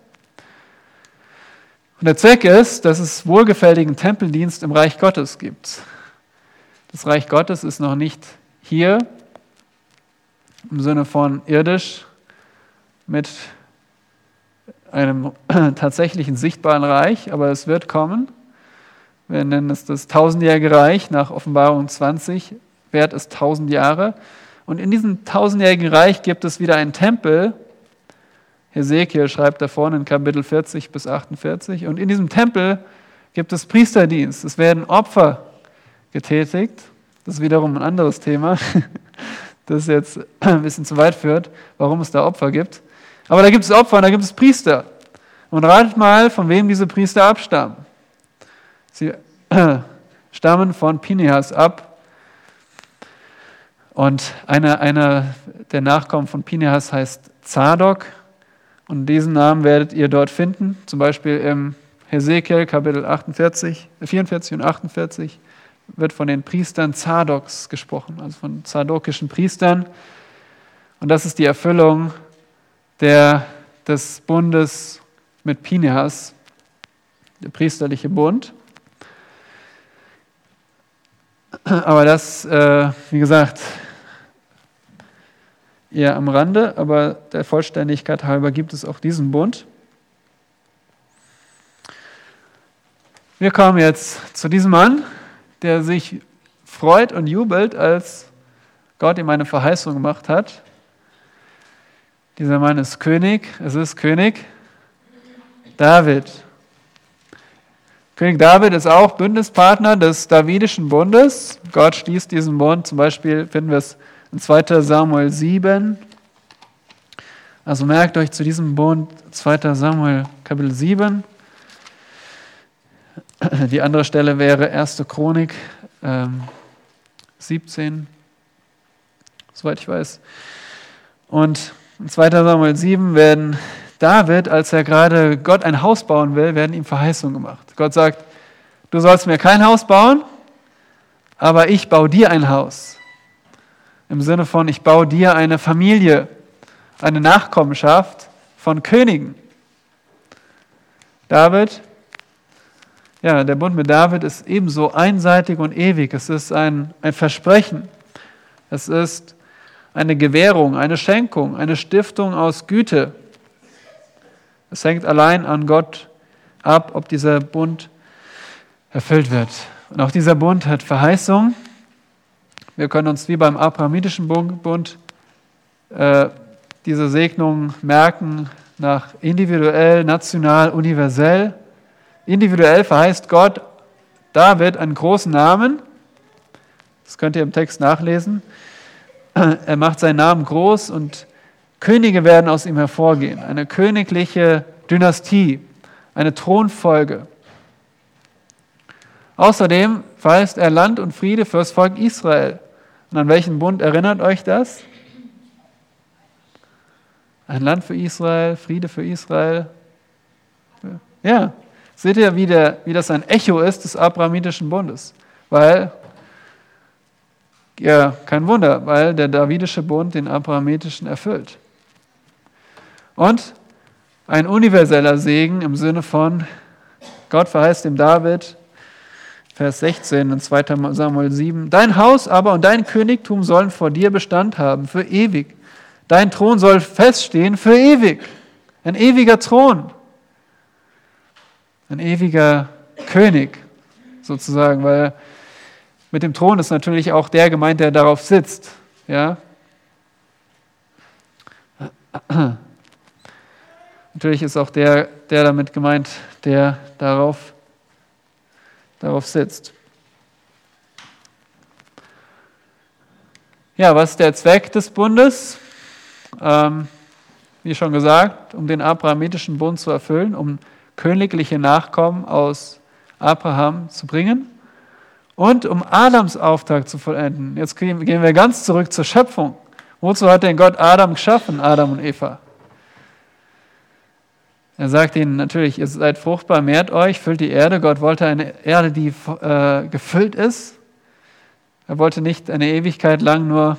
Und der Zweck ist, dass es wohlgefälligen Tempeldienst im Reich Gottes gibt. Das Reich Gottes ist noch nicht hier im Sinne von irdisch mit einem (clears throat) tatsächlichen sichtbaren Reich, aber es wird kommen. Wir nennen es das tausendjährige Reich nach Offenbarung 20. Wert ist tausend Jahre. Und in diesem tausendjährigen Reich gibt es wieder einen Tempel. Hesekiel schreibt da vorne in Kapitel 40 bis 48. Und in diesem Tempel gibt es Priesterdienst. Es werden Opfer getätigt. Das ist wiederum ein anderes Thema, (laughs) das jetzt ein bisschen zu weit führt, warum es da Opfer gibt. Aber da gibt es Opfer und da gibt es Priester. Und ratet mal, von wem diese Priester abstammen. Sie (clears throat) stammen von Pinehas ab. Und einer, einer der Nachkommen von Pinehas heißt Zadok Und diesen Namen werdet ihr dort finden, zum Beispiel im Hesekiel Kapitel 48, 44 und 48 wird von den Priestern Zadoks gesprochen, also von zadokischen Priestern. Und das ist die Erfüllung der, des Bundes mit Pinehas, der priesterliche Bund. Aber das, äh, wie gesagt, eher am Rande, aber der Vollständigkeit halber gibt es auch diesen Bund. Wir kommen jetzt zu diesem Mann, der sich freut und jubelt, als Gott ihm eine Verheißung gemacht hat. Dieser Mann ist König, es ist König David. König David ist auch Bündnispartner des Davidischen Bundes. Gott schließt diesen Bund, zum Beispiel finden wir es in 2 Samuel 7. Also merkt euch zu diesem Bund 2 Samuel Kapitel 7. Die andere Stelle wäre 1. Chronik ähm, 17, soweit ich weiß. Und in 2 Samuel 7 werden David, als er gerade Gott ein Haus bauen will, werden ihm Verheißungen gemacht. Gott sagt, du sollst mir kein Haus bauen, aber ich baue dir ein Haus. Im Sinne von, ich baue dir eine Familie, eine Nachkommenschaft von Königen. David ja, der Bund mit David ist ebenso einseitig und ewig. Es ist ein, ein Versprechen. Es ist eine Gewährung, eine Schenkung, eine Stiftung aus Güte. Es hängt allein an Gott ab, ob dieser Bund erfüllt wird. Und auch dieser Bund hat Verheißung. Wir können uns wie beim abrahamitischen Bund äh, diese Segnung merken nach individuell, national, universell. Individuell verheißt Gott David einen großen Namen. Das könnt ihr im Text nachlesen. Er macht seinen Namen groß und Könige werden aus ihm hervorgehen. Eine königliche Dynastie, eine Thronfolge. Außerdem verheißt er Land und Friede für das Volk Israel. Und an welchen Bund erinnert euch das? Ein Land für Israel, Friede für Israel. Ja, Seht ihr, wie, der, wie das ein Echo ist des Abrahamitischen Bundes? Weil, ja, kein Wunder, weil der Davidische Bund den Abrahamitischen erfüllt. Und ein universeller Segen im Sinne von, Gott verheißt dem David, Vers 16 in 2 Samuel 7, Dein Haus aber und dein Königtum sollen vor dir Bestand haben, für ewig. Dein Thron soll feststehen für ewig. Ein ewiger Thron ein ewiger König sozusagen, weil mit dem Thron ist natürlich auch der gemeint, der darauf sitzt. Ja? Natürlich ist auch der, der damit gemeint, der darauf, darauf sitzt. Ja, was ist der Zweck des Bundes? Ähm, wie schon gesagt, um den abrahamitischen Bund zu erfüllen, um königliche Nachkommen aus Abraham zu bringen und um Adams Auftrag zu vollenden. Jetzt gehen wir ganz zurück zur Schöpfung. Wozu hat denn Gott Adam geschaffen, Adam und Eva? Er sagt ihnen natürlich, ihr seid fruchtbar, mehrt euch, füllt die Erde. Gott wollte eine Erde, die äh, gefüllt ist. Er wollte nicht eine Ewigkeit lang nur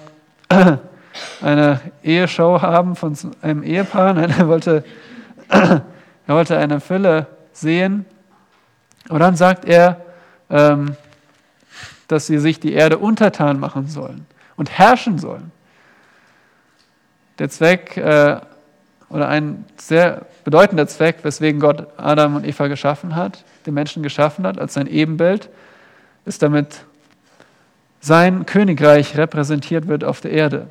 (clears throat) eine Eheshow haben von einem Ehepaar. Nein, er wollte (clears throat) er wollte eine Fülle sehen. Und dann sagt er, ähm, dass sie sich die Erde untertan machen sollen und herrschen sollen. Der Zweck äh, oder ein sehr bedeutender Zweck, weswegen Gott Adam und Eva geschaffen hat, den Menschen geschaffen hat als sein Ebenbild, ist damit sein Königreich repräsentiert wird auf der Erde.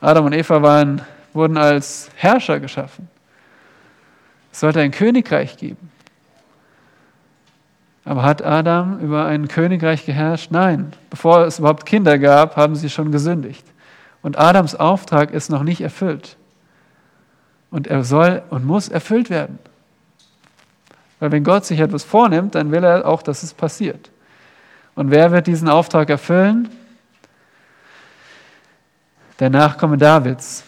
Adam und Eva waren, wurden als Herrscher geschaffen. Es sollte ein Königreich geben. Aber hat Adam über ein Königreich geherrscht? Nein. Bevor es überhaupt Kinder gab, haben sie schon gesündigt. Und Adams Auftrag ist noch nicht erfüllt. Und er soll und muss erfüllt werden. Weil wenn Gott sich etwas vornimmt, dann will er auch, dass es passiert. Und wer wird diesen Auftrag erfüllen? Der Nachkomme Davids.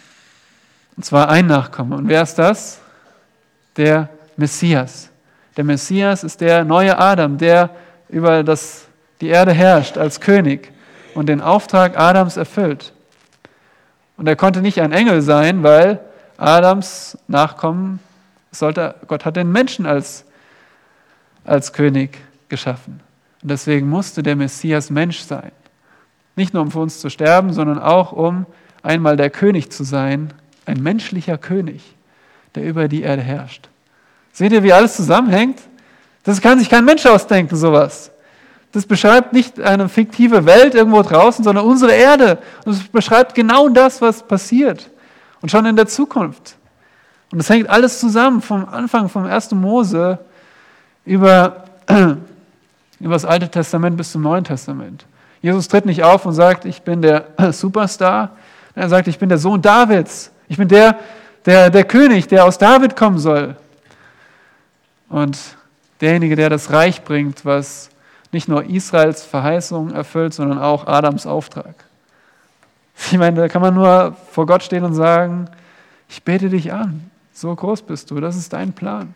Und zwar ein Nachkomme. Und wer ist das? Der Messias. Der Messias ist der neue Adam, der über das, die Erde herrscht als König und den Auftrag Adams erfüllt. Und er konnte nicht ein Engel sein, weil Adams Nachkommen sollte, Gott hat den Menschen als, als König geschaffen. Und deswegen musste der Messias Mensch sein. Nicht nur um für uns zu sterben, sondern auch um einmal der König zu sein, ein menschlicher König, der über die Erde herrscht. Seht ihr, wie alles zusammenhängt? Das kann sich kein Mensch ausdenken, sowas. Das beschreibt nicht eine fiktive Welt irgendwo draußen, sondern unsere Erde. Und es beschreibt genau das, was passiert. Und schon in der Zukunft. Und es hängt alles zusammen, vom Anfang, vom 1. Mose über, (clears throat) über das Alte Testament bis zum Neuen Testament. Jesus tritt nicht auf und sagt, ich bin der (clears throat) Superstar. Er sagt, ich bin der Sohn Davids. Ich bin der, der, der König, der aus David kommen soll. Und derjenige, der das Reich bringt, was nicht nur Israels Verheißung erfüllt, sondern auch Adams Auftrag. Ich meine, da kann man nur vor Gott stehen und sagen, ich bete dich an, so groß bist du, das ist dein Plan.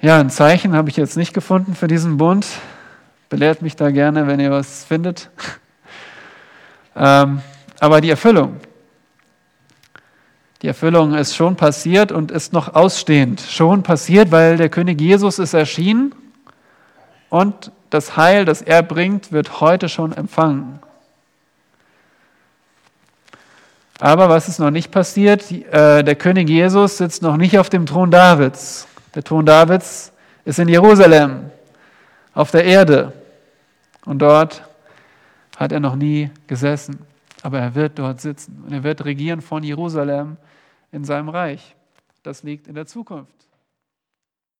Ja, ein Zeichen habe ich jetzt nicht gefunden für diesen Bund. Belehrt mich da gerne, wenn ihr was findet. (laughs) ähm, aber die Erfüllung, die Erfüllung ist schon passiert und ist noch ausstehend. Schon passiert, weil der König Jesus ist erschienen und das Heil, das er bringt, wird heute schon empfangen. Aber was ist noch nicht passiert? Äh, der König Jesus sitzt noch nicht auf dem Thron Davids. Der Thron Davids ist in Jerusalem, auf der Erde. Und dort hat er noch nie gesessen. Aber er wird dort sitzen und er wird regieren von Jerusalem in seinem Reich. Das liegt in der Zukunft.